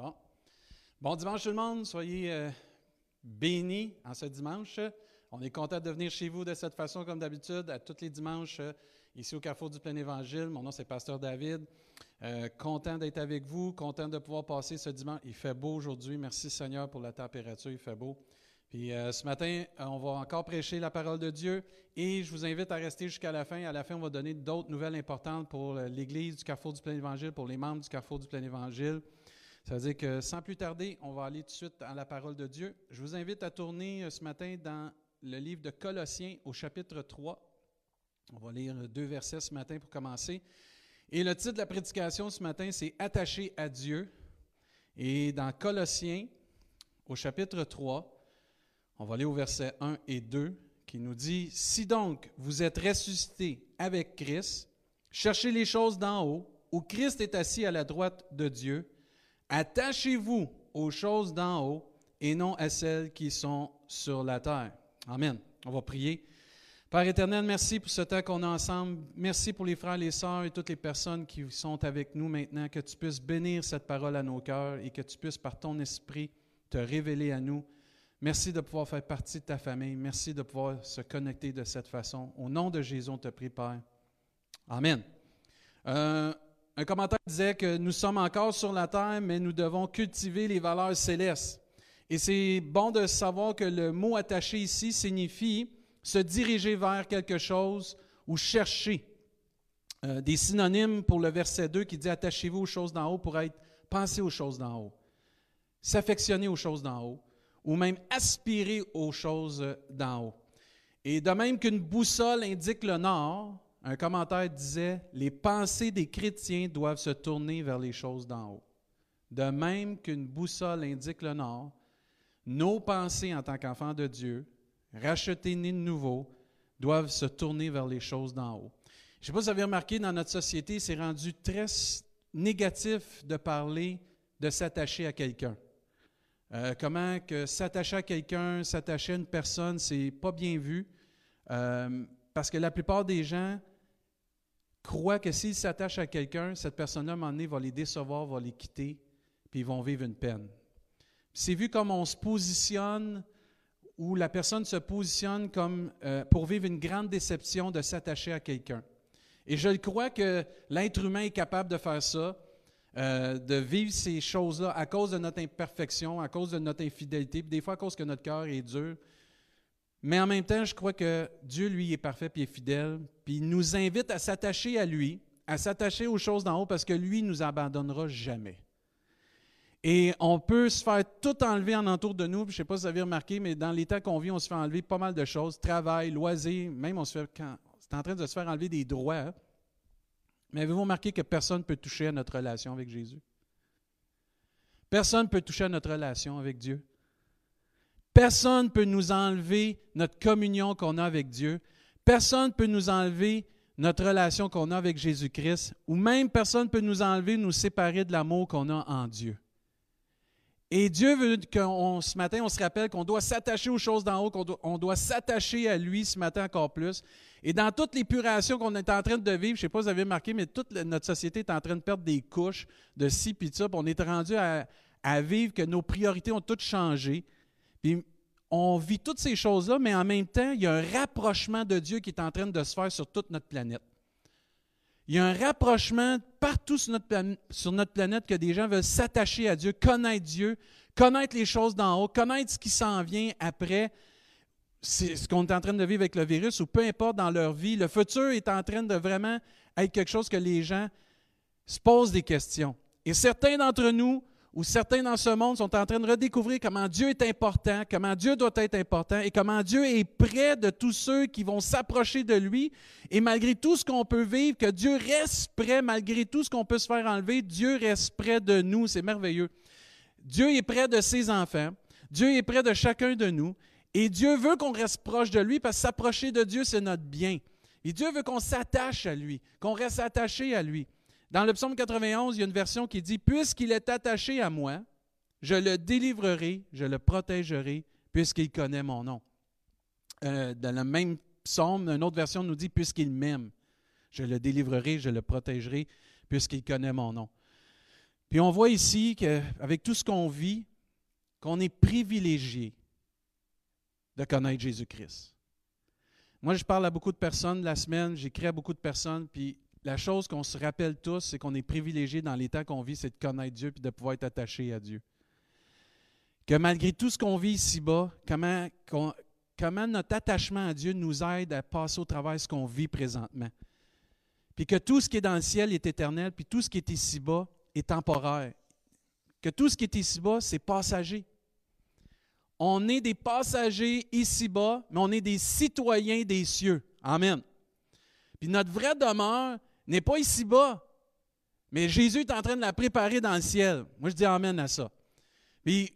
Bon. Bon dimanche tout le monde, soyez euh, bénis en ce dimanche. On est content de venir chez vous de cette façon comme d'habitude, à tous les dimanches, euh, ici au Carrefour du Plein Évangile. Mon nom c'est Pasteur David. Euh, content d'être avec vous, content de pouvoir passer ce dimanche. Il fait beau aujourd'hui, merci Seigneur pour la température, il fait beau. Puis ce matin, on va encore prêcher la parole de Dieu et je vous invite à rester jusqu'à la fin. À la fin, on va donner d'autres nouvelles importantes pour l'Église du Carrefour du Plein Évangile, pour les membres du Carrefour du Plein Évangile. Ça veut dire que sans plus tarder, on va aller tout de suite à la parole de Dieu. Je vous invite à tourner euh, ce matin dans le livre de Colossiens au chapitre 3. On va lire deux versets ce matin pour commencer. Et le titre de la prédication ce matin, c'est Attaché à Dieu. Et dans Colossiens, au chapitre 3, on va aller au verset 1 et 2, qui nous dit, Si donc vous êtes ressuscités avec Christ, cherchez les choses d'en haut, où Christ est assis à la droite de Dieu. Attachez-vous aux choses d'en haut et non à celles qui sont sur la terre. Amen. On va prier. Père éternel, merci pour ce temps qu'on a ensemble. Merci pour les frères, les sœurs et toutes les personnes qui sont avec nous maintenant. Que tu puisses bénir cette parole à nos cœurs et que tu puisses, par ton esprit, te révéler à nous. Merci de pouvoir faire partie de ta famille. Merci de pouvoir se connecter de cette façon. Au nom de Jésus, on te prie, Père. Amen. Euh, un commentaire disait que nous sommes encore sur la terre, mais nous devons cultiver les valeurs célestes. Et c'est bon de savoir que le mot attaché ici signifie se diriger vers quelque chose ou chercher. Euh, des synonymes pour le verset 2 qui dit attachez-vous aux choses d'en haut pour être penser aux choses d'en haut, s'affectionner aux choses d'en haut, ou même aspirer aux choses d'en haut. Et de même qu'une boussole indique le nord, un commentaire disait Les pensées des chrétiens doivent se tourner vers les choses d'en haut. De même qu'une boussole indique le nord, nos pensées en tant qu'enfants de Dieu, rachetés nés de nouveau, doivent se tourner vers les choses d'en haut. Je ne sais pas si vous avez remarqué, dans notre société, c'est rendu très négatif de parler de s'attacher à quelqu'un. Euh, comment que s'attacher à quelqu'un, s'attacher à une personne, c'est pas bien vu. Euh, parce que la plupart des gens croient que s'ils s'attachent à quelqu'un, cette personne-là, à un moment donné, va les décevoir, va les quitter, puis ils vont vivre une peine. C'est vu comme on se positionne, ou la personne se positionne comme euh, pour vivre une grande déception de s'attacher à quelqu'un. Et je crois que l'être humain est capable de faire ça, euh, de vivre ces choses-là à cause de notre imperfection, à cause de notre infidélité, puis des fois à cause que notre cœur est dur, mais en même temps, je crois que Dieu, lui, est parfait et est fidèle. Puis il nous invite à s'attacher à lui, à s'attacher aux choses d'en haut parce que lui ne nous abandonnera jamais. Et on peut se faire tout enlever en entour de nous. Je ne sais pas si vous avez remarqué, mais dans l'état qu'on vit, on se fait enlever pas mal de choses. Travail, loisirs, même on se fait. Quand, c'est en train de se faire enlever des droits. Hein. Mais avez-vous remarqué que personne ne peut toucher à notre relation avec Jésus? Personne ne peut toucher à notre relation avec Dieu. Personne ne peut nous enlever notre communion qu'on a avec Dieu. Personne ne peut nous enlever notre relation qu'on a avec Jésus-Christ, ou même personne ne peut nous enlever, nous séparer de l'amour qu'on a en Dieu. Et Dieu veut que ce matin, on se rappelle qu'on doit s'attacher aux choses d'en haut, qu'on doit, s'attacher à lui ce matin encore plus. Et dans toute l'épuration qu'on est en train de vivre, je ne sais pas si vous avez remarqué, mais toute notre société est en train de perdre des couches de ci puis de ça. on est rendu à vivre que nos priorités ont toutes changé. Puis on vit toutes ces choses-là, mais en même temps, il y a un rapprochement de Dieu qui est en train de se faire sur toute notre planète. Il y a un rapprochement partout sur notre, planète, que des gens veulent s'attacher à Dieu, connaître Dieu, connaître les choses d'en haut, connaître ce qui s'en vient après, c'est ce qu'on est en train de vivre avec le virus, ou peu importe dans leur vie. Le futur est en train de vraiment être quelque chose que les gens se posent des questions. Et certains d'entre nous où certains dans ce monde sont en train de redécouvrir comment Dieu est important, comment Dieu doit être important et comment Dieu est près de tous ceux qui vont s'approcher de lui. Et malgré tout ce qu'on peut vivre, que Dieu reste près, malgré tout ce qu'on peut se faire enlever, Dieu reste près de nous. C'est merveilleux. Dieu est près de ses enfants. Dieu est près de chacun de nous. Et Dieu veut qu'on reste proche de lui parce que s'approcher de Dieu, c'est notre bien. Et Dieu veut qu'on s'attache à lui, qu'on reste attaché à lui. Dans le psaume 91, il y a une version qui dit Puisqu'il est attaché à moi, je le délivrerai, je le protégerai, puisqu'il connaît mon nom. Euh, dans le même psaume, une autre version nous dit Puisqu'il m'aime, je le délivrerai, je le protégerai, puisqu'il connaît mon nom. Puis on voit ici qu'avec tout ce qu'on vit, qu'on est privilégié de connaître Jésus-Christ. Moi, je parle à beaucoup de personnes la semaine, j'écris à beaucoup de personnes, puis la chose qu'on se rappelle tous, c'est qu'on est privilégié dans les temps qu'on vit, c'est de connaître Dieu puis de pouvoir être attaché à Dieu. Que malgré tout ce qu'on vit ici-bas, comment, comment notre attachement à Dieu nous aide à passer au travers ce qu'on vit présentement. Puis que tout ce qui est dans le ciel est éternel, puis tout ce qui est ici-bas est temporaire. Que tout ce qui est ici-bas, c'est passager. On est des passagers ici-bas, mais on est des citoyens des cieux. Amen. Puis notre vraie demeure n'est pas ici-bas, mais Jésus est en train de la préparer dans le ciel. Moi, je dis Amen à ça. Puis,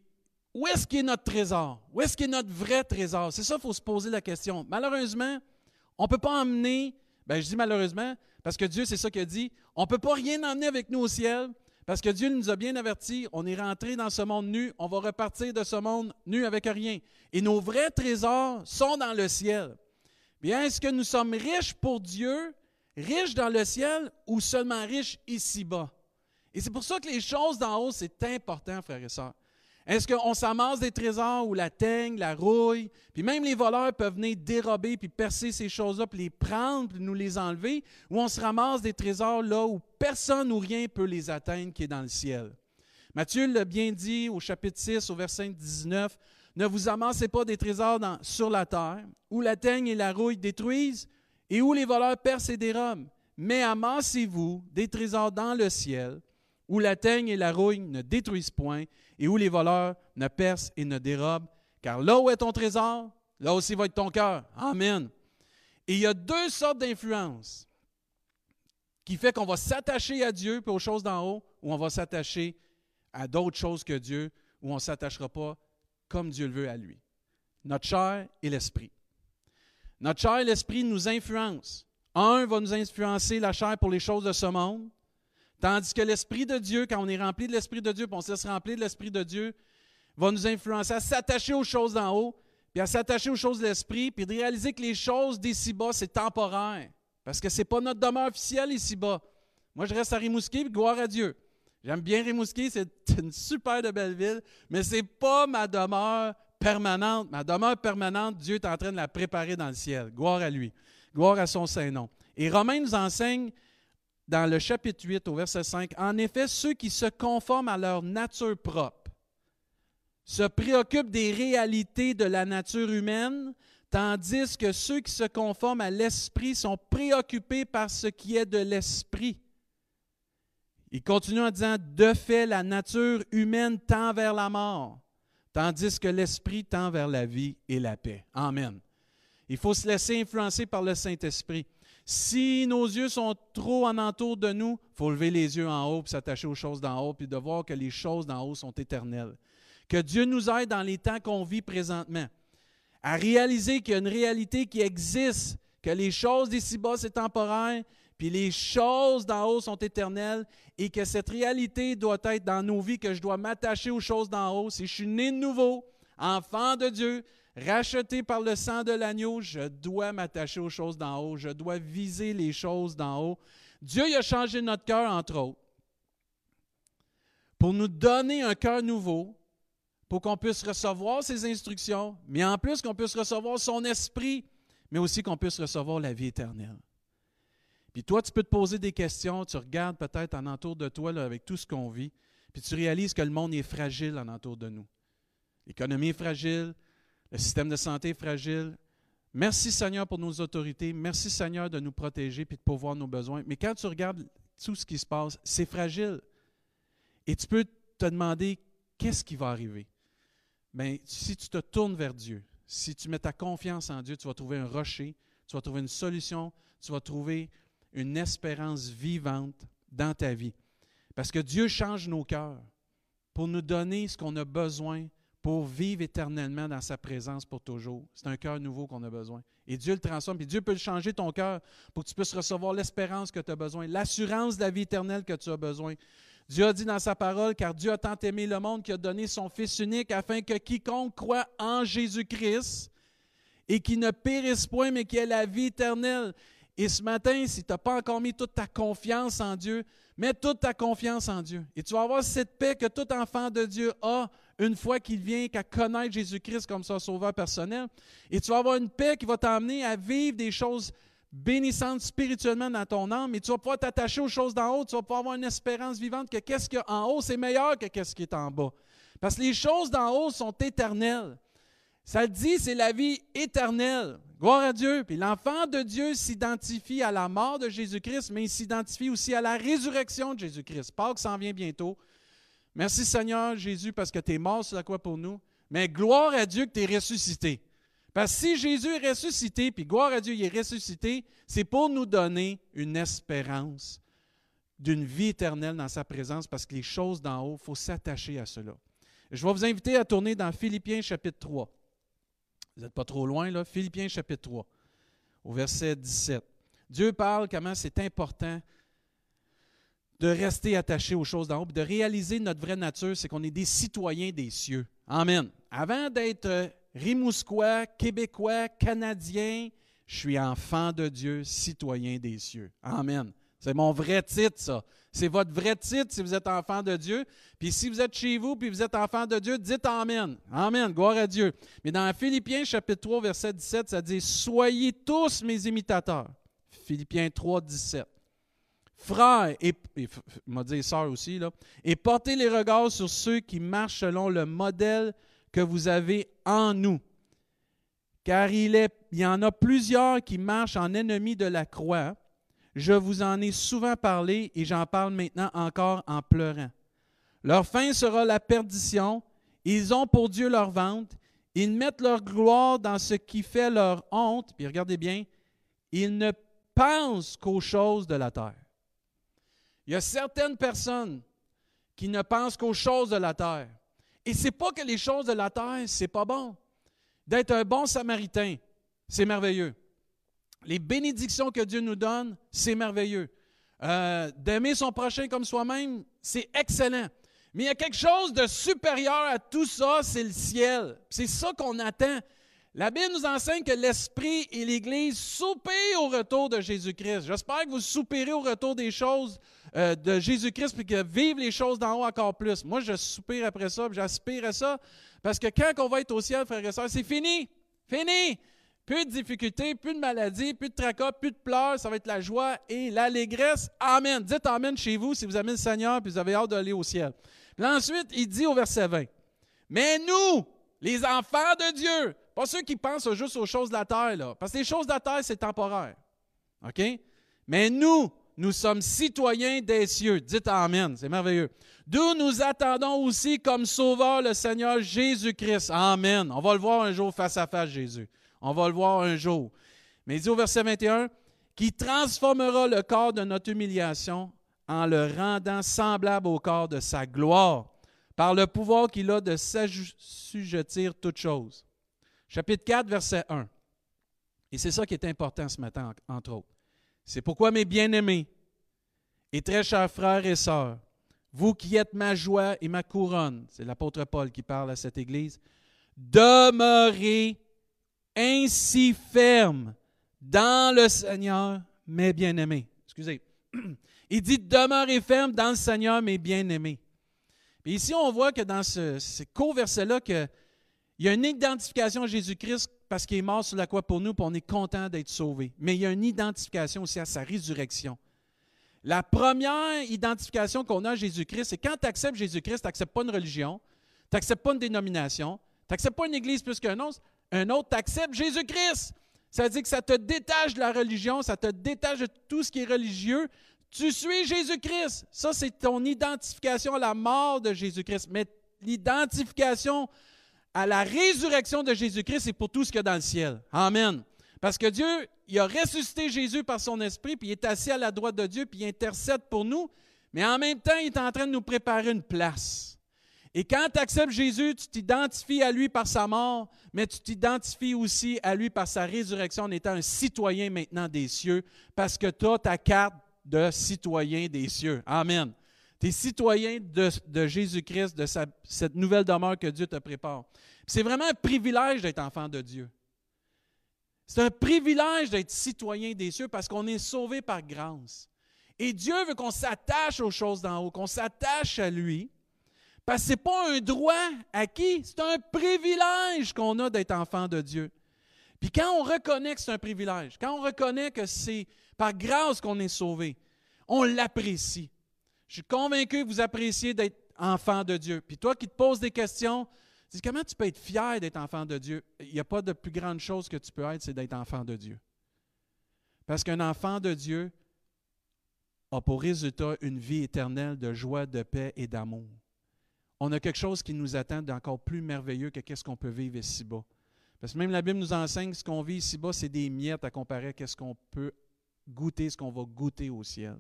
où est-ce qu'est notre trésor? Où est-ce qu'est notre vrai trésor? C'est ça, il faut se poser la question. Malheureusement, on ne peut pas emmener, ben je dis malheureusement, parce que Dieu, c'est ça qu'il dit, on ne peut pas rien emmener avec nous au ciel, parce que Dieu nous a bien avertis, on est rentré dans ce monde nu, on va repartir de ce monde nu avec rien. Et nos vrais trésors sont dans le ciel. Bien, est-ce que nous sommes riches pour Dieu, riches dans le ciel ou seulement riches ici-bas? Et c'est pour ça que les choses d'en haut, c'est important, frères et sœurs. Est-ce qu'on s'amasse des trésors où la teigne, la rouille, puis même les voleurs peuvent venir dérober puis percer ces choses-là, puis les prendre, puis nous les enlever, ou on se ramasse des trésors là où personne ou rien peut les atteindre, qui est dans le ciel? Matthieu l'a bien dit au chapitre 6, au verset 19, Ne vous amassez pas des trésors sur la terre, où la teigne et la rouille détruisent, et où les voleurs percent et dérobent, mais amassez-vous des trésors dans le ciel, où la teigne et la rouille ne détruisent point, et où les voleurs ne percent et ne dérobent, car là où est ton trésor, là aussi va être ton cœur. Amen. Et il y a deux sortes d'influences qui fait qu'on va s'attacher à Dieu et aux choses d'en haut, ou on va s'attacher à d'autres choses que Dieu, ou on ne s'attachera pas comme Dieu le veut à lui. Notre chair et l'esprit. Notre chair et l'esprit nous influencent. Un va nous influencer la chair pour les choses de ce monde, Tandis que l'Esprit de Dieu, quand on est rempli de l'Esprit de Dieu, puis on se remplir de l'Esprit de Dieu, va nous influencer à s'attacher aux choses d'en haut, puis à s'attacher aux choses de l'Esprit, puis de réaliser que les choses d'ici-bas, c'est temporaire. Parce que ce n'est pas notre demeure officielle ici-bas. Moi, je reste à Rimouski, puis gloire à Dieu. J'aime bien Rimouski, c'est une super de belle ville, mais ce n'est pas ma demeure permanente. Ma demeure permanente, Dieu est en train de la préparer dans le ciel. Gloire à lui. Gloire à son Saint-Nom. Et Romain nous enseigne dans le chapitre 8 au verset 5, En effet, ceux qui se conforment à leur nature propre se préoccupent des réalités de la nature humaine, tandis que ceux qui se conforment à l'esprit sont préoccupés par ce qui est de l'esprit. Il continue en disant, De fait, la nature humaine tend vers la mort, tandis que l'esprit tend vers la vie et la paix. Amen. Il faut se laisser influencer par le Saint-Esprit. Si nos yeux sont trop en entour de nous, il faut lever les yeux en haut puis s'attacher aux choses d'en haut puis de voir que les choses d'en haut sont éternelles. Que Dieu nous aide dans les temps qu'on vit présentement à réaliser qu'il y a une réalité qui existe, que les choses d'ici-bas, c'est temporaire, puis les choses d'en haut sont éternelles, et que cette réalité doit être dans nos vies, que je dois m'attacher aux choses d'en haut. Si je suis né de nouveau, enfant de Dieu, Racheté par le sang de l'agneau, je dois m'attacher aux choses d'en haut, je dois viser les choses d'en haut. Dieu a changé notre cœur, entre autres, pour nous donner un cœur nouveau, pour qu'on puisse recevoir ses instructions, mais en plus qu'on puisse recevoir son esprit, mais aussi qu'on puisse recevoir la vie éternelle. Puis toi, tu peux te poser des questions, tu regardes peut-être en entour de toi avec tout ce qu'on vit, puis tu réalises que le monde est fragile en entour de nous. L'économie est fragile, le système de santé est fragile. Merci Seigneur pour nos autorités. Merci Seigneur de nous protéger et de pourvoir nos besoins. Mais quand tu regardes tout ce qui se passe, c'est fragile. Et tu peux te demander qu'est-ce qui va arriver? Bien, si tu te tournes vers Dieu, si tu mets ta confiance en Dieu, tu vas trouver un rocher, tu vas trouver une solution, tu vas trouver une espérance vivante dans ta vie. Parce que Dieu change nos cœurs pour nous donner ce qu'on a besoin pour vivre éternellement dans sa présence pour toujours. C'est un cœur nouveau qu'on a besoin. Et Dieu le transforme. Puis Dieu peut changer ton cœur pour que tu puisses recevoir l'espérance que tu as besoin, l'assurance de la vie éternelle que tu as besoin. Dieu a dit dans sa parole, car Dieu a tant aimé le monde qu'il a donné son Fils unique afin que quiconque croit en Jésus-Christ et qui ne périsse point, mais qui ait la vie éternelle. Et ce matin, si tu n'as pas encore mis toute ta confiance en Dieu, mets toute ta confiance en Dieu. Et tu vas avoir cette paix que tout enfant de Dieu a une fois qu'il vient qu'à connaître Jésus-Christ comme son sauveur personnel. Et tu vas avoir une paix qui va t'amener à vivre des choses bénissantes spirituellement dans ton âme. Et tu vas pouvoir t'attacher aux choses d'en haut. Tu vas pouvoir avoir une espérance vivante que qu'est-ce qu'il en haut, c'est meilleur que qu'est-ce qui est en bas. Parce que les choses d'en haut sont éternelles. Ça le dit, c'est la vie éternelle. Gloire à Dieu. Puis l'enfant de Dieu s'identifie à la mort de Jésus-Christ, mais il s'identifie aussi à la résurrection de Jésus-Christ. Pâques s'en vient bientôt. Merci Seigneur Jésus parce que tu es mort sur la croix pour nous. Mais gloire à Dieu que tu es ressuscité. Parce que si Jésus est ressuscité, puis gloire à Dieu, il est ressuscité, c'est pour nous donner une espérance d'une vie éternelle dans sa présence, parce que les choses d'en haut, il faut s'attacher à cela. Je vais vous inviter à tourner dans Philippiens chapitre 3. Vous n'êtes pas trop loin, là. Philippiens chapitre 3, au verset 17. Dieu parle comment c'est important de rester attaché aux choses d'en haut, de réaliser notre vraie nature, c'est qu'on est des citoyens des cieux. Amen. Avant d'être Rimousquois, Québécois, Canadien, je suis enfant de Dieu, citoyen des cieux. Amen. C'est mon vrai titre, ça. C'est votre vrai titre si vous êtes enfant de Dieu. Puis si vous êtes chez vous, puis vous êtes enfant de Dieu, dites Amen. Amen. Gloire à Dieu. Mais dans Philippiens chapitre 3, verset 17, ça dit Soyez tous mes imitateurs. Philippiens 3, 17. Frères, et, m'a dit sœurs aussi, là, et portez les regards sur ceux qui marchent selon le modèle que vous avez en nous. Car il, est, il y en a plusieurs qui marchent en ennemis de la croix je vous en ai souvent parlé et j'en parle maintenant encore en pleurant. Leur fin sera la perdition. Ils ont pour Dieu leur vente. Ils mettent leur gloire dans ce qui fait leur honte. Puis regardez bien, ils ne pensent qu'aux choses de la terre. Il y a certaines personnes qui ne pensent qu'aux choses de la terre. Et ce n'est pas que les choses de la terre, c'est pas bon. D'être un bon samaritain, c'est merveilleux les bénédictions que Dieu nous donne, c'est merveilleux. Euh, d'aimer son prochain comme soi-même, c'est excellent. Mais il y a quelque chose de supérieur à tout ça, c'est le ciel. C'est ça qu'on attend. La Bible nous enseigne que l'Esprit et l'Église soupirent au retour de Jésus-Christ. J'espère que vous soupirez au retour des choses euh, de Jésus-Christ et que vivent les choses d'en haut encore plus. Moi, je soupire après ça, j'aspire à ça, parce que quand on va être au ciel, frères et sœurs, c'est fini. Fini. Plus de difficultés, plus de maladies, plus de tracas, plus de pleurs, ça va être la joie et l'allégresse. Amen. Dites Amen chez vous si vous aimez le Seigneur et vous avez hâte d'aller au ciel. Puis ensuite, il dit au verset 20, Mais nous, les enfants de Dieu, pas ceux qui pensent juste aux choses de la terre, là, parce que les choses de la terre, c'est temporaire. OK? Mais nous, nous sommes citoyens des cieux. Dites Amen, c'est merveilleux. D'où nous attendons aussi comme sauveur le Seigneur Jésus-Christ. Amen. On va le voir un jour face à face, Jésus. On va le voir un jour. Mais il dit au verset 21, qui transformera le corps de notre humiliation en le rendant semblable au corps de sa gloire, par le pouvoir qu'il a de s'assujettir toutes choses. Chapitre 4, verset 1. Et c'est ça qui est important ce matin, entre autres. C'est pourquoi, mes bien-aimés et très chers frères et sœurs, vous qui êtes ma joie et ma couronne, c'est l'apôtre Paul qui parle à cette Église, demeurez ainsi ferme dans le Seigneur, mes bien-aimés. Excusez. Il dit demeurez ferme dans le Seigneur, mes bien-aimés. Puis ici, on voit que dans ce, ce court verset-là, il y a une identification à Jésus-Christ parce qu'il est mort sur la croix pour nous, puis on est content d'être sauvé. Mais il y a une identification aussi à sa résurrection. La première identification qu'on a à Jésus-Christ, c'est quand tu acceptes Jésus-Christ, tu n'acceptes pas une religion, tu n'acceptes pas une dénomination, tu n'acceptes pas une église plus qu'un autre, un autre t'accepte Jésus-Christ. Ça dire que ça te détache de la religion, ça te détache de tout ce qui est religieux. Tu suis Jésus-Christ. Ça, c'est ton identification à la mort de Jésus-Christ. Mais l'identification à la résurrection de Jésus-Christ, c'est pour tout ce qu'il y a dans le ciel. Amen. Parce que Dieu, il a ressuscité Jésus par son esprit, puis il est assis à la droite de Dieu, puis il intercède pour nous. Mais en même temps, il est en train de nous préparer une place. Et quand tu acceptes Jésus, tu t'identifies à lui par sa mort, mais tu t'identifies aussi à lui par sa résurrection en étant un citoyen maintenant des cieux, parce que tu as ta carte de citoyen des cieux. Amen. Tu es citoyen de, Jésus-Christ, de cette nouvelle demeure que Dieu te prépare. C'est vraiment un privilège d'être enfant de Dieu. C'est un privilège d'être citoyen des cieux parce qu'on est sauvé par grâce. Et Dieu veut qu'on s'attache aux choses d'en haut, qu'on s'attache à lui, parce que ce n'est pas un droit acquis, c'est un privilège qu'on a d'être enfant de Dieu. Puis quand on reconnaît que c'est un privilège, quand on reconnaît que c'est par grâce qu'on est sauvé, on l'apprécie. Je suis convaincu que vous appréciez d'être enfant de Dieu. Puis toi qui te poses des questions, dis comment tu peux être fier d'être enfant de Dieu? Il n'y a pas de plus grande chose que tu peux être, c'est d'être enfant de Dieu. Parce qu'un enfant de Dieu a pour résultat une vie éternelle de joie, de paix et d'amour. On a quelque chose qui nous attend d'encore plus merveilleux que ce qu'on peut vivre ici-bas. Parce que même la Bible nous enseigne ce qu'on vit ici-bas, c'est des miettes à comparer à ce qu'on peut goûter, ce qu'on va goûter au ciel.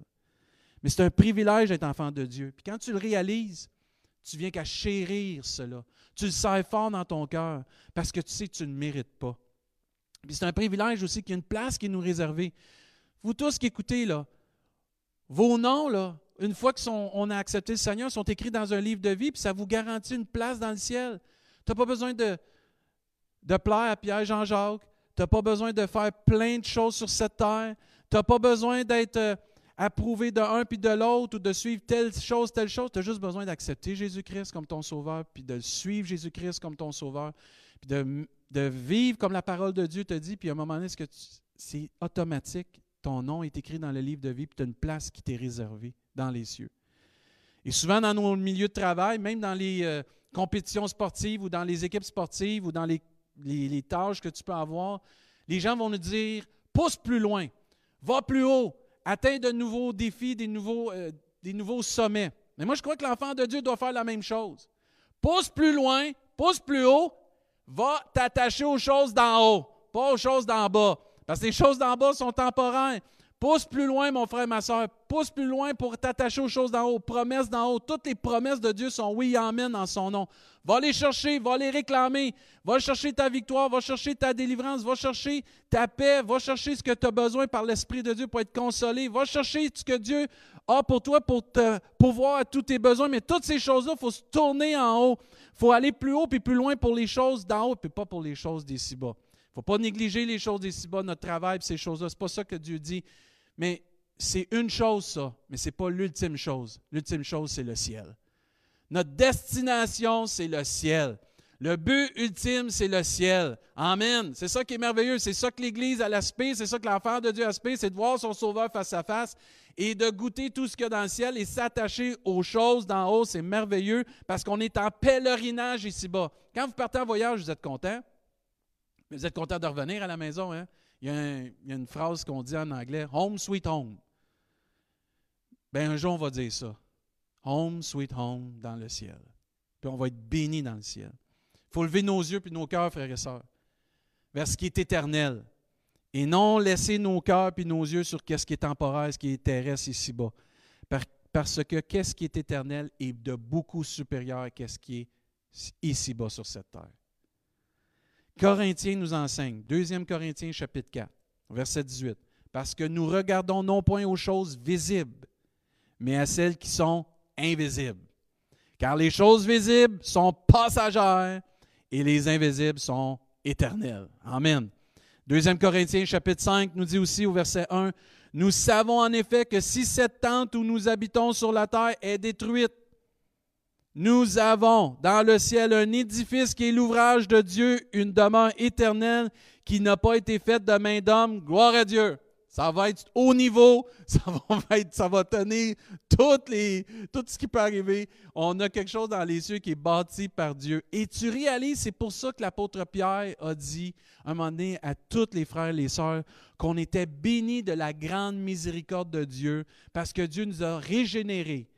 Mais c'est un privilège d'être enfant de Dieu. Puis quand tu le réalises, tu viens qu'à chérir cela. Tu le sais fort dans ton cœur parce que tu sais que tu ne mérites pas. Puis c'est un privilège aussi qu'il y a une place qui est nous réservée. Vous tous qui écoutez, vos noms, là, une fois qu'on a accepté le Seigneur, sont écrits dans un livre de vie, puis ça vous garantit une place dans le ciel. Tu n'as pas besoin de, de plaire à Pierre Jean-Jacques. Tu n'as pas besoin de faire plein de choses sur cette terre. Tu n'as pas besoin d'être euh, approuvé de un puis de l'autre ou de suivre telle chose, telle chose. Tu as juste besoin d'accepter Jésus-Christ comme ton sauveur, puis de suivre Jésus-Christ comme ton sauveur, puis de, de, vivre comme la parole de Dieu te dit. Puis à un moment donné, c'est automatique? Ton nom est écrit dans le livre de vie, puis tu as une place qui t'est réservée dans les cieux. Et souvent dans nos milieux de travail, même dans les euh, compétitions sportives ou dans les équipes sportives ou dans les tâches que tu peux avoir, les gens vont nous dire pousse plus loin, va plus haut, atteins de nouveaux défis, des nouveaux, euh, des nouveaux sommets. Mais moi, je crois que l'enfant de Dieu doit faire la même chose. Pousse plus loin, pousse plus haut, va t'attacher aux choses d'en haut, pas aux choses d'en bas. Parce que les choses d'en bas sont temporaires. Pousse plus loin, mon frère, ma soeur. Pousse plus loin pour t'attacher aux choses d'en haut, promesses d'en haut. Toutes les promesses de Dieu sont oui, amen en son nom. Va les chercher, va les réclamer. Va chercher ta victoire, va chercher ta délivrance, va chercher ta paix, va chercher ce que tu as besoin par l'Esprit de Dieu pour être consolé. Va chercher ce que Dieu a pour toi pour te pouvoir tous tes besoins. Mais toutes ces choses-là, il faut se tourner en haut. Il faut aller plus haut puis plus loin pour les choses d'en haut, puis pas pour les choses d'ici-bas. Ne faut pas négliger les choses d'ici-bas, notre travail, ces choses-là. Ce n'est pas ça que Dieu dit. Mais c'est une chose, ça, mais ce n'est pas l'ultime chose. L'ultime chose, c'est le ciel. Notre destination, c'est le ciel. Le but ultime, c'est le ciel. Amen. C'est ça qui est merveilleux. C'est ça que l'Église a l'aspect, c'est ça que l'enfant de Dieu a l'aspect, c'est de voir son Sauveur face à face et de goûter tout ce qu'il y a dans le ciel et s'attacher aux choses d'en haut. C'est merveilleux parce qu'on est en pèlerinage ici-bas. Quand vous partez en voyage, vous êtes content? Vous êtes content de revenir à la maison. Hein? Il, y a une phrase qu'on dit en anglais Home, sweet home. Bien, un jour, on va dire ça. Home, sweet home dans le ciel. Puis on va être béni dans le ciel. Il faut lever nos yeux puis nos cœurs, frères et sœurs, vers ce qui est éternel. Et non laisser nos cœurs puis nos yeux sur ce qui est temporaire, ce qui est terrestre ici-bas. Parce que qu'est-ce qui est éternel est de beaucoup supérieur à ce qui est ici-bas sur cette terre. Corinthiens nous enseigne, 2 Corinthiens chapitre 4, verset 18, parce que nous regardons non point aux choses visibles, mais à celles qui sont invisibles. Car les choses visibles sont passagères et les invisibles sont éternelles. Amen. 2 Corinthiens chapitre 5 nous dit aussi au verset 1, Nous savons en effet que si cette tente où nous habitons sur la terre est détruite, nous avons dans le ciel un édifice qui est l'ouvrage de Dieu, une demeure éternelle qui n'a pas été faite de main d'homme. Gloire à Dieu. Ça va être haut niveau, ça va, tenir toutes tout ce qui peut arriver. On a quelque chose dans les cieux qui est bâti par Dieu. Et tu réalises, c'est pour ça que l'apôtre Pierre a dit un moment donné à tous les frères et les sœurs qu'on était bénis de la grande miséricorde de Dieu parce que Dieu nous a régénérés,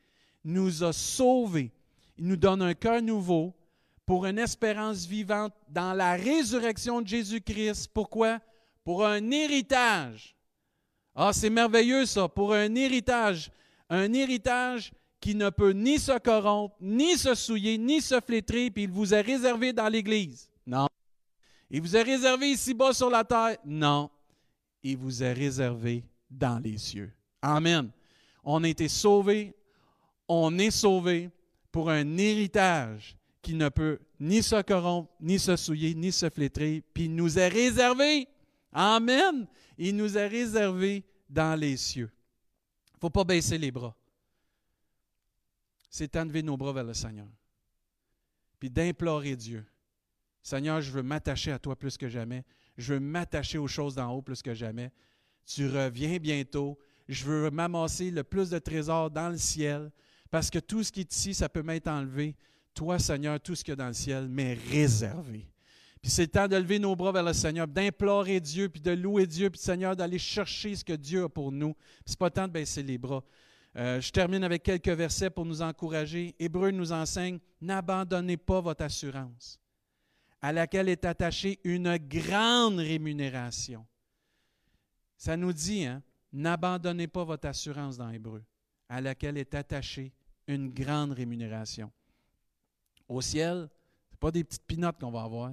nous a sauvés. Il nous donne un cœur nouveau pour une espérance vivante dans la résurrection de Jésus-Christ. Pourquoi? Pour un héritage ah, c'est merveilleux ça, pour un héritage. Un héritage qui ne peut ni se corrompre, ni se souiller, ni se flétrer, puis il vous est réservé dans l'Église. Non. Il vous est réservé ici-bas sur la terre. Non. Il vous est réservé dans les cieux. Amen. On a été sauvés, on est sauvés pour un héritage qui ne peut ni se corrompre, ni se souiller, ni se flétrer, puis il nous est réservé Amen. Il nous a réservé dans les cieux. Il ne faut pas baisser les bras. C'est lever nos bras vers le Seigneur. Puis d'implorer Dieu. Seigneur, je veux m'attacher à toi plus que jamais. Je veux m'attacher aux choses d'en haut plus que jamais. Tu reviens bientôt. Je veux m'amasser le plus de trésors dans le ciel. Parce que tout ce qui est ici, ça peut m'être enlevé. Toi, Seigneur, tout ce qu'il y a dans le ciel m'est réservé. Puis c'est le temps de lever nos bras vers le Seigneur, d'implorer Dieu, puis de louer Dieu, puis Seigneur, d'aller chercher ce que Dieu a pour nous. Ce n'est pas le temps de baisser les bras. Euh, je termine avec quelques versets pour nous encourager. Hébreu nous enseigne, n'abandonnez pas votre assurance, à laquelle est attachée une grande rémunération. Ça nous dit, hein, n'abandonnez pas votre assurance dans Hébreu, à laquelle est attachée une grande rémunération. Au ciel, ce n'est pas des petites pinottes qu'on va avoir,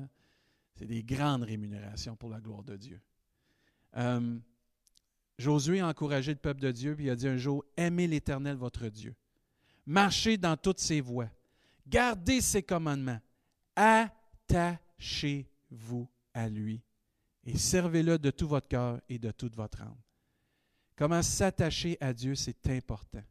c'est des grandes rémunérations pour la gloire de Dieu. Euh, Josué a encouragé le peuple de Dieu, puis il a dit un jour, aimez l'Éternel votre Dieu. Marchez dans toutes ses voies. Gardez ses commandements. Attachez-vous à lui et servez-le de tout votre cœur et de toute votre âme. Comment s'attacher à Dieu, c'est important.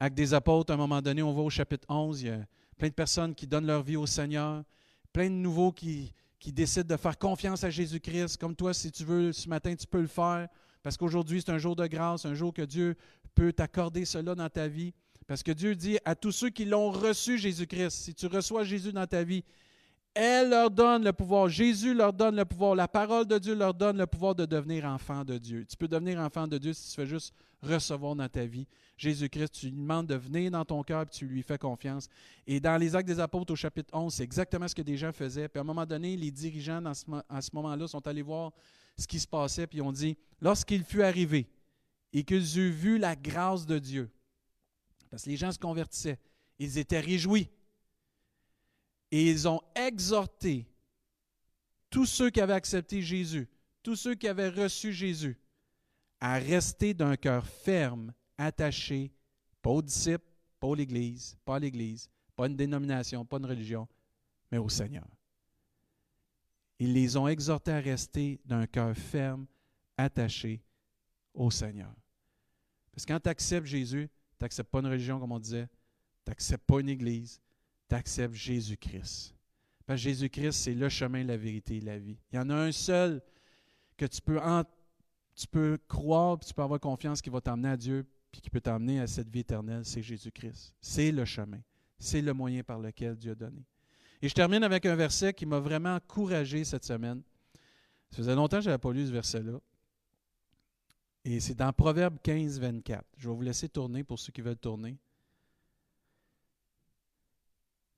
Acte des apôtres, à un moment donné, on va au chapitre 11, il y a plein de personnes qui donnent leur vie au Seigneur, plein de nouveaux qui, qui décident de faire confiance à Jésus-Christ. Comme toi, si tu veux, ce matin, tu peux le faire. Parce qu'aujourd'hui, c'est un jour de grâce, un jour que Dieu peut t'accorder cela dans ta vie. Parce que Dieu dit à tous ceux qui l'ont reçu, Jésus-Christ, si tu reçois Jésus dans ta vie, elle leur donne le pouvoir. Jésus leur donne le pouvoir. La parole de Dieu leur donne le pouvoir de devenir enfant de Dieu. Tu peux devenir enfant de Dieu si tu fais juste recevoir dans ta vie Jésus-Christ. Tu lui demandes de venir dans ton cœur et tu lui fais confiance. Et dans les Actes des Apôtres au chapitre 11, c'est exactement ce que des gens faisaient. Puis à un moment donné, les dirigeants à ce moment-là sont allés voir ce qui se passait, puis ils ont dit, lorsqu'il fut arrivé et qu'ils eurent vu la grâce de Dieu, parce que les gens se convertissaient, ils étaient réjouis. Et ils ont exhorté tous ceux qui avaient accepté Jésus, tous ceux qui avaient reçu Jésus, à rester d'un cœur ferme, attaché, pas aux disciples, pas à l'Église, pas à l'Église, pas une dénomination, pas une religion, mais au Seigneur. Ils les ont exhortés à rester d'un cœur ferme, attaché au Seigneur. Parce que quand tu acceptes Jésus, tu n'acceptes pas une religion, comme on disait, tu n'acceptes pas une église, tu acceptes Jésus-Christ. Parce que Jésus-Christ, c'est le chemin, la vérité et la vie. Il y en a un seul que tu peux, croire, puis tu peux avoir confiance qui va t'emmener à Dieu, puis qui peut t'emmener à cette vie éternelle, c'est Jésus-Christ. C'est le chemin. C'est le moyen par lequel Dieu a donné. Et je termine avec un verset qui m'a vraiment encouragé cette semaine. Ça faisait longtemps que je n'avais pas lu ce verset-là. Et c'est dans Proverbe 15, 24. Je vais vous laisser tourner pour ceux qui veulent tourner.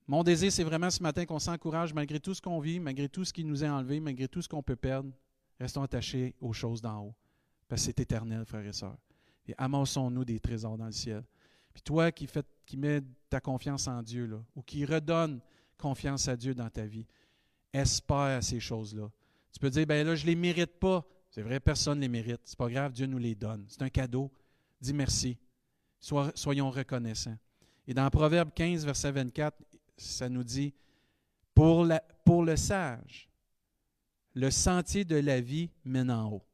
Mon désir, c'est vraiment ce matin qu'on s'encourage malgré tout ce qu'on vit, malgré tout ce qui nous est enlevé, malgré tout ce qu'on peut perdre. Restons attachés aux choses d'en haut. Parce que c'est éternel, frères et sœurs. Et amassons-nous des trésors dans le ciel. Puis toi qui, fait, qui mets ta confiance en Dieu, là, ou qui redonne confiance à Dieu dans ta vie. Espère ces choses-là. Tu peux dire, ben là, je ne les mérite pas. C'est vrai, personne ne les mérite. C'est pas grave, Dieu nous les donne. C'est un cadeau. Dis merci. soyons reconnaissants. Et dans Proverbe 15, verset 24, ça nous dit, pour, le sage, le sentier de la vie mène en haut,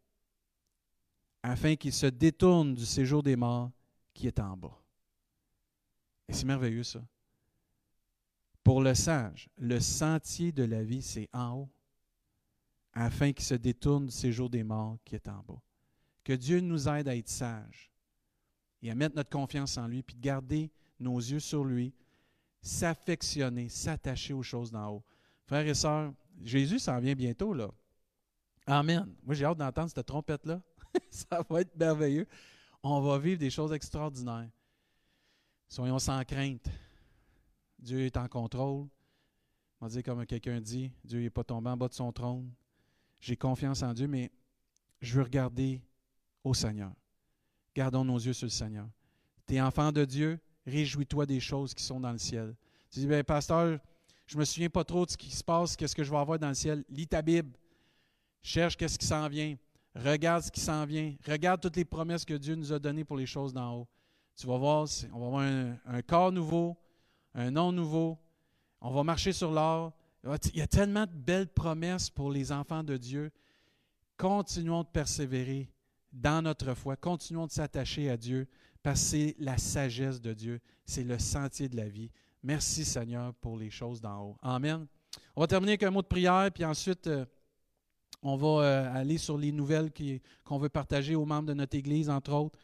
afin qu'il se détourne du séjour des morts qui est en bas. Et c'est merveilleux ça. Pour le sage, le sentier de la vie, c'est en haut, afin qu'il se détourne du séjour des morts qui est en bas. Que Dieu nous aide à être sages et à mettre notre confiance en lui, puis de garder nos yeux sur lui, s'affectionner, s'attacher aux choses d'en haut. Frères et sœurs, Jésus s'en vient bientôt, là. Amen. Moi, j'ai hâte d'entendre cette trompette-là. Ça va être merveilleux. On va vivre des choses extraordinaires. Soyons sans crainte. Dieu est en contrôle. On va dire comme quelqu'un dit, Dieu n'est pas tombé en bas de son trône. J'ai confiance en Dieu, mais je veux regarder au Seigneur. Gardons nos yeux sur le Seigneur. Tu es enfant de Dieu, réjouis-toi des choses qui sont dans le ciel. Tu dis, bien, pasteur, je ne me souviens pas trop de ce qui se passe, qu'est-ce que je vais avoir dans le ciel. Lis ta Bible. Cherche qu'est-ce qui s'en vient. Regarde ce qui s'en vient. Regarde toutes les promesses que Dieu nous a données pour les choses d'en haut. Tu vas voir, on va avoir un, un corps nouveau, un nom nouveau. On va marcher sur l'or. Il y a tellement de belles promesses pour les enfants de Dieu continuons de persévérer dans notre foi, continuons de s'attacher à Dieu, c'est la sagesse de Dieu, c'est le sentier de la vie. Merci Seigneur pour les choses d'en haut. Amen. On va terminer avec un mot de prière, puis ensuite, euh, on va euh, aller sur les nouvelles qu'on veut partager aux membres de notre Église, entre autres.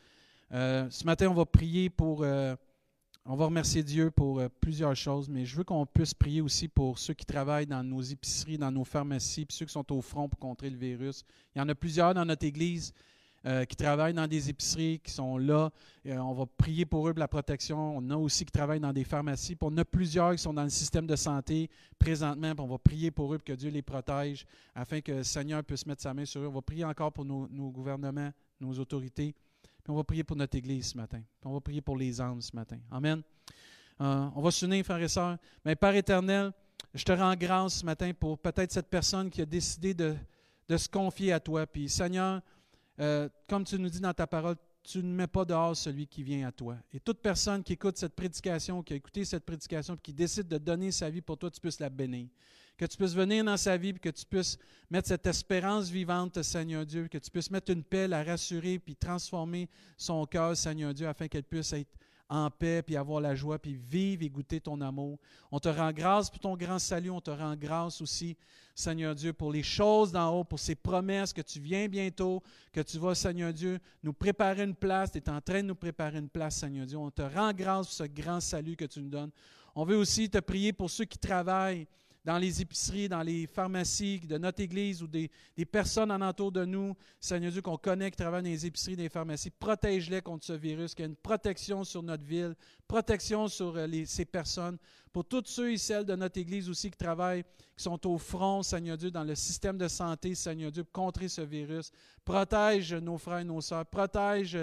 Euh, ce matin, on va prier pour... on va remercier Dieu pour plusieurs choses, mais je veux qu'on puisse prier aussi pour ceux qui travaillent dans nos épiceries, dans nos pharmacies, puis ceux qui sont au front pour contrer le virus. Il y en a plusieurs dans notre Église euh, qui travaillent dans des épiceries, qui sont là. Euh, on va prier pour eux pour la protection. On a aussi qui travaillent dans des pharmacies. Puis on a plusieurs qui sont dans le système de santé présentement. on va prier pour eux pour que Dieu les protège afin que le Seigneur puisse mettre sa main sur eux. On va prier encore pour nos, gouvernements, nos autorités. Puis on va prier pour notre Église ce matin. Puis on va prier pour les âmes ce matin. Amen. Euh, on va s'unir, frères et sœurs. Mais Père éternel, je te rends grâce ce matin pour peut-être cette personne qui a décidé de, de se confier à toi. Puis Seigneur, euh, comme tu nous dis dans ta parole, tu ne mets pas dehors celui qui vient à toi. Et toute personne qui écoute cette prédication, qui a écouté cette prédication, qui décide de donner sa vie pour toi, tu puisses la bénir. Que tu puisses venir dans sa vie, que tu puisses mettre cette espérance vivante, Seigneur Dieu, que tu puisses mettre une paix, la rassurer, puis transformer son cœur, Seigneur Dieu, afin qu'elle puisse être en paix, puis avoir la joie, puis vivre et goûter ton amour. On te rend grâce pour ton grand salut. On te rend grâce aussi, Seigneur Dieu, pour les choses d'en haut, pour ces promesses que tu viens bientôt, que tu vas, Seigneur Dieu, nous préparer une place. Tu es en train de nous préparer une place, Seigneur Dieu. On te rend grâce pour ce grand salut que tu nous donnes. On veut aussi te prier pour ceux qui travaillent dans les épiceries, dans les pharmacies de notre Église ou des, personnes en entour de nous, Seigneur Dieu, qu'on connaît, qui travaillent dans les épiceries, dans les pharmacies, protège-les contre ce virus, qu'il y ait une protection sur notre ville, protection sur euh, ces personnes. Pour tous ceux et celles de notre Église aussi qui travaillent, qui sont au front, Seigneur Dieu, dans le système de santé, Seigneur Dieu, contrer ce virus. Protège nos frères et nos sœurs, protège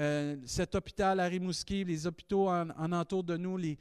euh, cet hôpital à Rimouski, les hôpitaux en, entour de nous, les,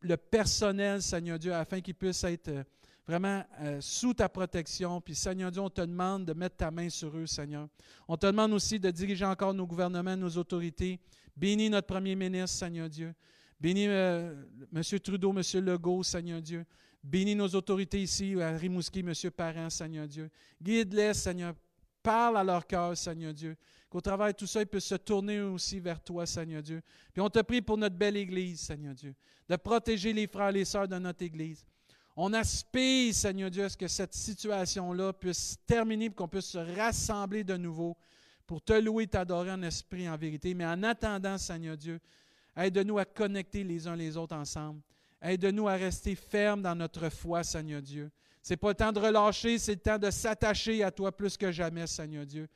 le personnel, Seigneur Dieu, afin qu'ils puissent être euh, vraiment euh, sous ta protection. Puis, Seigneur Dieu, on te demande de mettre ta main sur eux, Seigneur. On te demande aussi de diriger encore nos gouvernements, nos autorités. Bénis notre premier ministre, Seigneur Dieu. Bénis M. Trudeau, M. Legault, Seigneur Dieu. Bénis nos autorités ici à Rimouski, M. Parent, Seigneur Dieu. Guide-les, Seigneur. Parle à leur cœur, Seigneur Dieu. Qu'au travers de tout ça, ils puissent se tourner aussi vers toi, Seigneur Dieu. Puis on te prie pour notre belle Église, Seigneur Dieu, de protéger les frères et les sœurs de notre Église. On aspire, Seigneur Dieu, à ce que cette situation-là puisse terminer, qu'on puisse se rassembler de nouveau pour te louer, t'adorer en esprit, en vérité. Mais en attendant, Seigneur Dieu, aide-nous à connecter les uns les autres ensemble. Aide-nous à rester fermes dans notre foi, Seigneur Dieu. Ce n'est pas le temps de relâcher, c'est le temps de s'attacher à toi plus que jamais, Seigneur Dieu.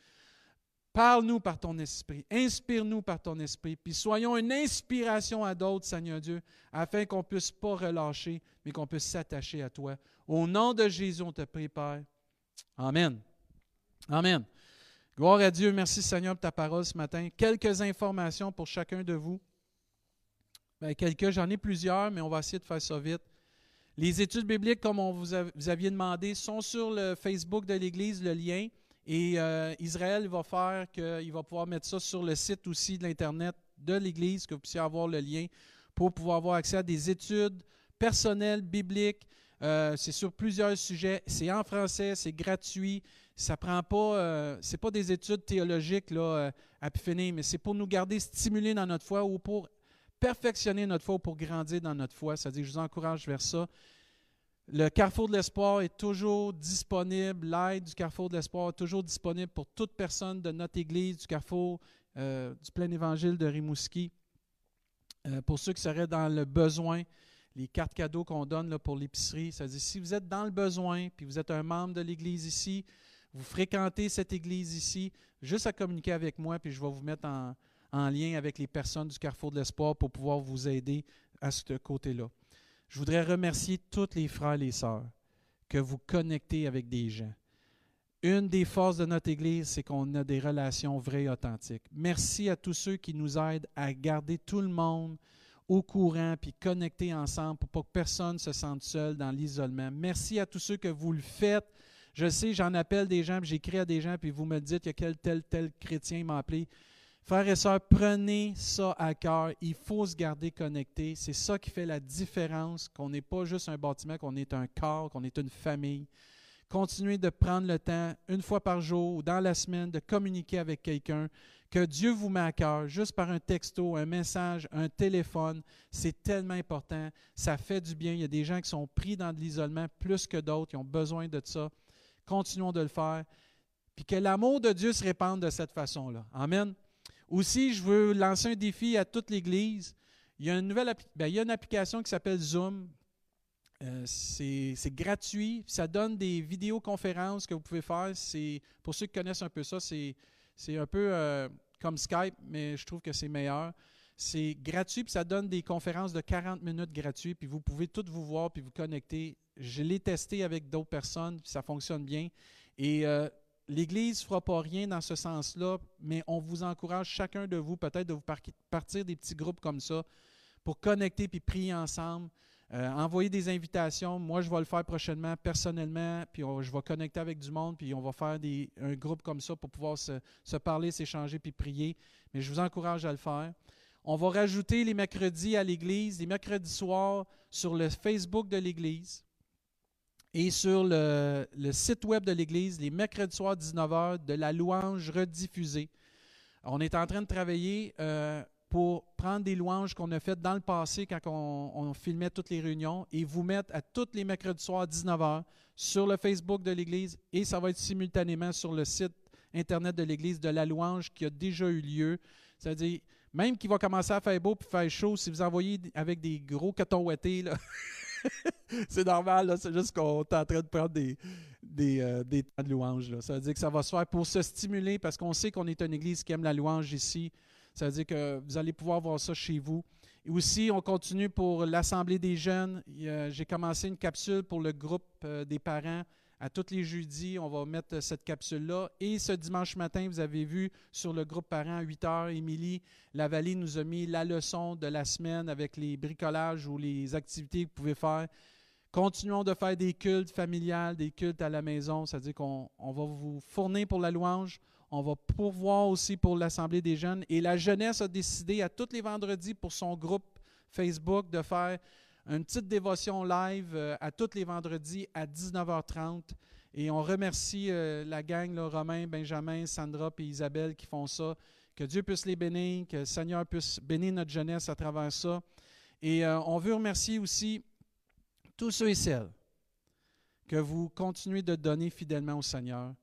Parle-nous par ton esprit, inspire-nous par ton esprit, puis soyons une inspiration à d'autres, Seigneur Dieu, afin qu'on ne puisse pas relâcher, mais qu'on puisse s'attacher à toi. Au nom de Jésus, on te prie, Père. Amen. Amen. Gloire à Dieu. Merci, Seigneur, pour ta parole ce matin. Quelques informations pour chacun de vous. Bien, quelques, j'en ai plusieurs, mais on va essayer de faire ça vite. Les études bibliques, comme on vous, vous aviez demandé, sont sur le Facebook de l'Église, le lien. Et euh, Israël va faire qu'il va pouvoir mettre ça sur le site aussi de l'Internet de l'Église, que vous puissiez avoir le lien pour pouvoir avoir accès à des études personnelles, bibliques. Euh, c'est sur plusieurs sujets. C'est en français, c'est gratuit. Ça prend pas, euh, c'est pas des études théologiques là, à finir, mais c'est pour nous garder stimulés dans notre foi ou pour perfectionner notre foi ou pour grandir dans notre foi. Dit, je vous encourage vers ça. Le Carrefour de l'Espoir est toujours disponible. L'aide du Carrefour de l'Espoir est toujours disponible pour toute personne de notre Église, du Carrefour euh, du Plein Évangile de Rimouski. Euh, pour ceux qui seraient dans le besoin, les cartes cadeaux qu'on donne là, pour l'épicerie, ça dit si vous êtes dans le besoin, puis vous êtes un membre de l'Église ici, vous fréquentez cette Église ici, juste à communiquer avec moi, puis je vais vous mettre en, en lien avec les personnes du Carrefour de l'Espoir pour pouvoir vous aider à ce côté-là. Je voudrais remercier tous les frères et sœurs que vous connectez avec des gens. Une des forces de notre Église, c'est qu'on a des relations vraies et authentiques. Merci à tous ceux qui nous aident à garder tout le monde au courant puis connectés ensemble pour pas que personne se sente seul dans l'isolement. Merci à tous ceux que vous le faites. Je sais, j'en appelle des gens, j'écris à des gens, puis vous me dites a quel tel, tel chrétien m'a appelé. Frères et sœurs, prenez ça à cœur. Il faut se garder connecté. C'est ça qui fait la différence, qu'on n'est pas juste un bâtiment, qu'on est un corps, qu'on est une famille, continuez de prendre le temps, une fois par jour ou dans la semaine, de communiquer avec quelqu'un que Dieu vous met à cœur, juste par un texto, un message, un téléphone. C'est tellement important. Ça fait du bien. Il y a des gens qui sont pris dans de l'isolement plus que d'autres, qui ont besoin de ça. Continuons de le faire. Puis que l'amour de Dieu se répande de cette façon-là. Amen. Aussi, je veux lancer un défi à toute l'Église. Il y a une nouvelle ben, il y a une application qui s'appelle Zoom. Euh, c'est gratuit. Ça donne des vidéoconférences que vous pouvez faire. Pour ceux qui connaissent un peu ça, c'est un peu euh, comme Skype, mais je trouve que c'est meilleur. C'est gratuit, puis ça donne des conférences de 40 minutes gratuites, puis vous pouvez toutes vous voir, puis vous connecter. Je l'ai testé avec d'autres personnes, puis ça fonctionne bien. Et euh, l'Église ne fera pas rien dans ce sens-là, mais on vous encourage, chacun de vous, peut-être de vous partir des petits groupes comme ça, pour connecter puis prier ensemble. Euh, envoyer des invitations. Moi, je vais le faire prochainement, personnellement, puis je vais connecter avec du monde, puis on va faire un groupe comme ça pour pouvoir se, se parler, s'échanger, puis prier. Mais je vous encourage à le faire. On va rajouter les mercredis à l'Église, les mercredis soirs sur le Facebook de l'Église et sur le, site web de l'Église, les mercredis soirs 19h, de la louange rediffusée. On est en train de travailler euh, pour prendre des louanges qu'on a faites dans le passé quand on, filmait toutes les réunions et vous mettre à tous les mercredis soirs 19h sur le Facebook de l'Église et ça va être simultanément sur le site Internet de l'Église de la louange qui a déjà eu lieu. C'est-à-dire, même qu'il va commencer à faire beau et faire chaud, si vous envoyez avec des gros cotons ouettés, là, c'est normal, c'est juste qu'on est en train de prendre des, euh, des, temps de louange. Ça veut dire que ça va se faire pour se stimuler parce qu'on sait qu'on est une église qui aime la louange ici. Ça veut dire que vous allez pouvoir voir ça chez vous. Et aussi, on continue pour l'Assemblée des jeunes. J'ai commencé une capsule pour le groupe euh, des parents à tous les jeudis, on va mettre cette capsule-là. Et ce dimanche matin, vous avez vu sur le groupe parents à 8 heures, Émilie Lavallée nous a mis la leçon de la semaine avec les bricolages ou les activités que vous pouvez faire. Continuons de faire des cultes familiales, des cultes à la maison. C'est-à-dire qu'on va vous fournir pour la louange. On va pourvoir aussi pour l'Assemblée des jeunes. Et la jeunesse a décidé à tous les vendredis pour son groupe Facebook de faire une petite dévotion live euh, à tous les vendredis à 19h30. Et on remercie euh, la gang, Romain, Benjamin, Sandra et Isabelle qui font ça. Que Dieu puisse les bénir, que le Seigneur puisse bénir notre jeunesse à travers ça. Et euh, on veut remercier aussi tous ceux et celles que vous continuez de donner fidèlement au Seigneur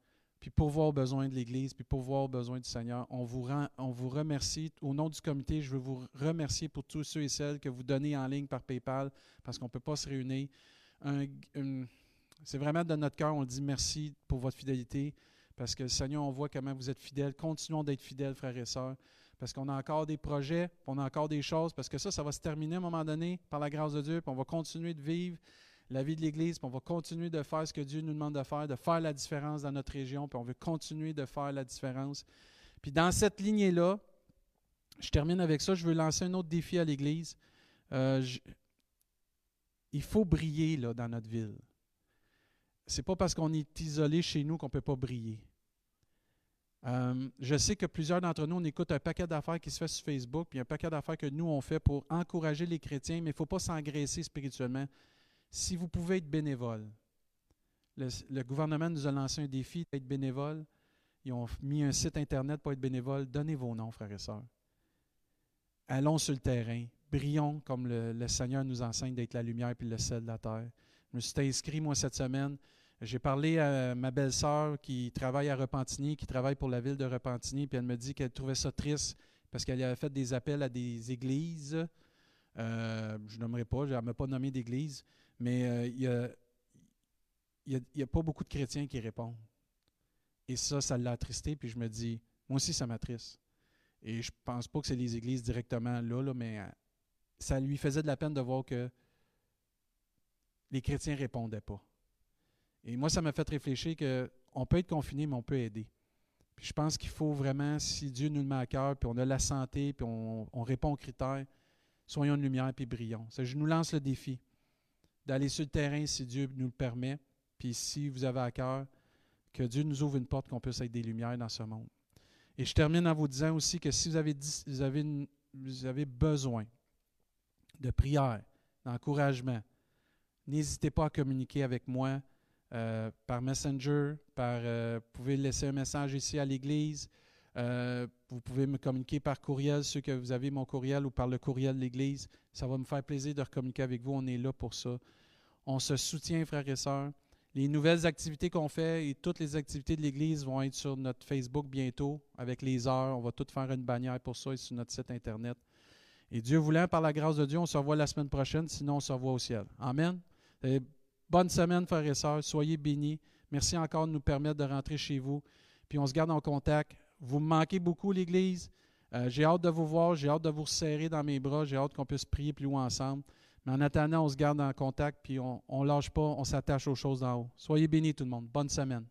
puis pour voir aux besoins de l'Église, puis pour voir aux besoins du Seigneur. On vous, rend, on vous remercie. Au nom du comité, je veux vous remercier pour tous ceux et celles que vous donnez en ligne par PayPal, parce qu'on ne peut pas se réunir. c'est vraiment de notre cœur, on dit merci pour votre fidélité, parce que Seigneur, on voit comment vous êtes fidèles. Continuons d'être fidèles, frères et sœurs, parce qu'on a encore des projets, on a encore des choses, parce que ça, ça va se terminer à un moment donné, par la grâce de Dieu, puis on va continuer de vivre la vie de l'Église, puis on va continuer de faire ce que Dieu nous demande de faire, de faire la différence dans notre région, puis on veut continuer de faire la différence. Puis dans cette lignée-là, je termine avec ça, je veux lancer un autre défi à l'Église. Euh, il faut briller là, dans notre ville. C'est pas parce qu'on est isolé chez nous qu'on ne peut pas briller. Euh, je sais que plusieurs d'entre nous, on écoute un paquet d'affaires qui se fait sur Facebook, puis un paquet d'affaires que nous, on fait pour encourager les chrétiens, mais il ne faut pas s'engraisser spirituellement si vous pouvez être bénévole, le, gouvernement nous a lancé un défi d'être bénévole. Ils ont mis un site Internet pour être bénévole. Donnez vos noms, frères et sœurs. Allons sur le terrain. Brillons comme le, Seigneur nous enseigne d'être la lumière et le sel de la terre. Je me suis inscrit, moi, cette semaine. J'ai parlé à ma belle-sœur qui travaille à Repentigny, qui travaille pour la ville de Repentigny, puis elle me dit qu'elle trouvait ça triste parce qu'elle avait fait des appels à des églises. Euh, je nommerai pas, je ne pas nommé d'église, mais euh, il n'y a, pas beaucoup de chrétiens qui répondent. Et ça, ça l'a attristé, puis je me dis, moi aussi, ça m'attriste. Et je ne pense pas que c'est les églises directement là, là, mais euh, ça lui faisait de la peine de voir que les chrétiens ne répondaient pas. Et moi, ça m'a fait réfléchir qu'on peut être confiné, mais on peut aider. Puis je pense qu'il faut vraiment, si Dieu nous le met à cœur, puis on a la santé, puis on, on répond aux critères, soyons une lumière, puis brillons. Je nous lance le défi d'aller sur le terrain si Dieu nous le permet. Puis si vous avez à cœur, que Dieu nous ouvre une porte qu'on puisse être des lumières dans ce monde. Et je termine en vous disant aussi que si vous avez, besoin de prière, d'encouragement, n'hésitez pas à communiquer avec moi euh, par Messenger, par, vous pouvez laisser un message ici à l'Église. Vous pouvez me communiquer par courriel, ceux que vous avez mon courriel, ou par le courriel de l'Église. Ça va me faire plaisir de communiquer avec vous. On est là pour ça. On se soutient, frères et sœurs. Les nouvelles activités qu'on fait et toutes les activités de l'Église vont être sur notre Facebook bientôt, avec les heures. On va tout faire une bannière pour ça et sur notre site Internet. Et Dieu voulant, par la grâce de Dieu, on se revoit la semaine prochaine, sinon on se revoit au ciel. Amen. bonne semaine, frères et sœurs. Soyez bénis. Merci encore de nous permettre de rentrer chez vous. Puis on se garde en contact. Vous me manquez beaucoup, l'Église. Euh, j'ai hâte de vous voir. J'ai hâte de vous serrer dans mes bras. J'ai hâte qu'on puisse prier plus loin ensemble. Mais en attendant, on se garde en contact, puis on ne lâche pas, on s'attache aux choses d'en haut. Soyez bénis tout le monde. Bonne semaine.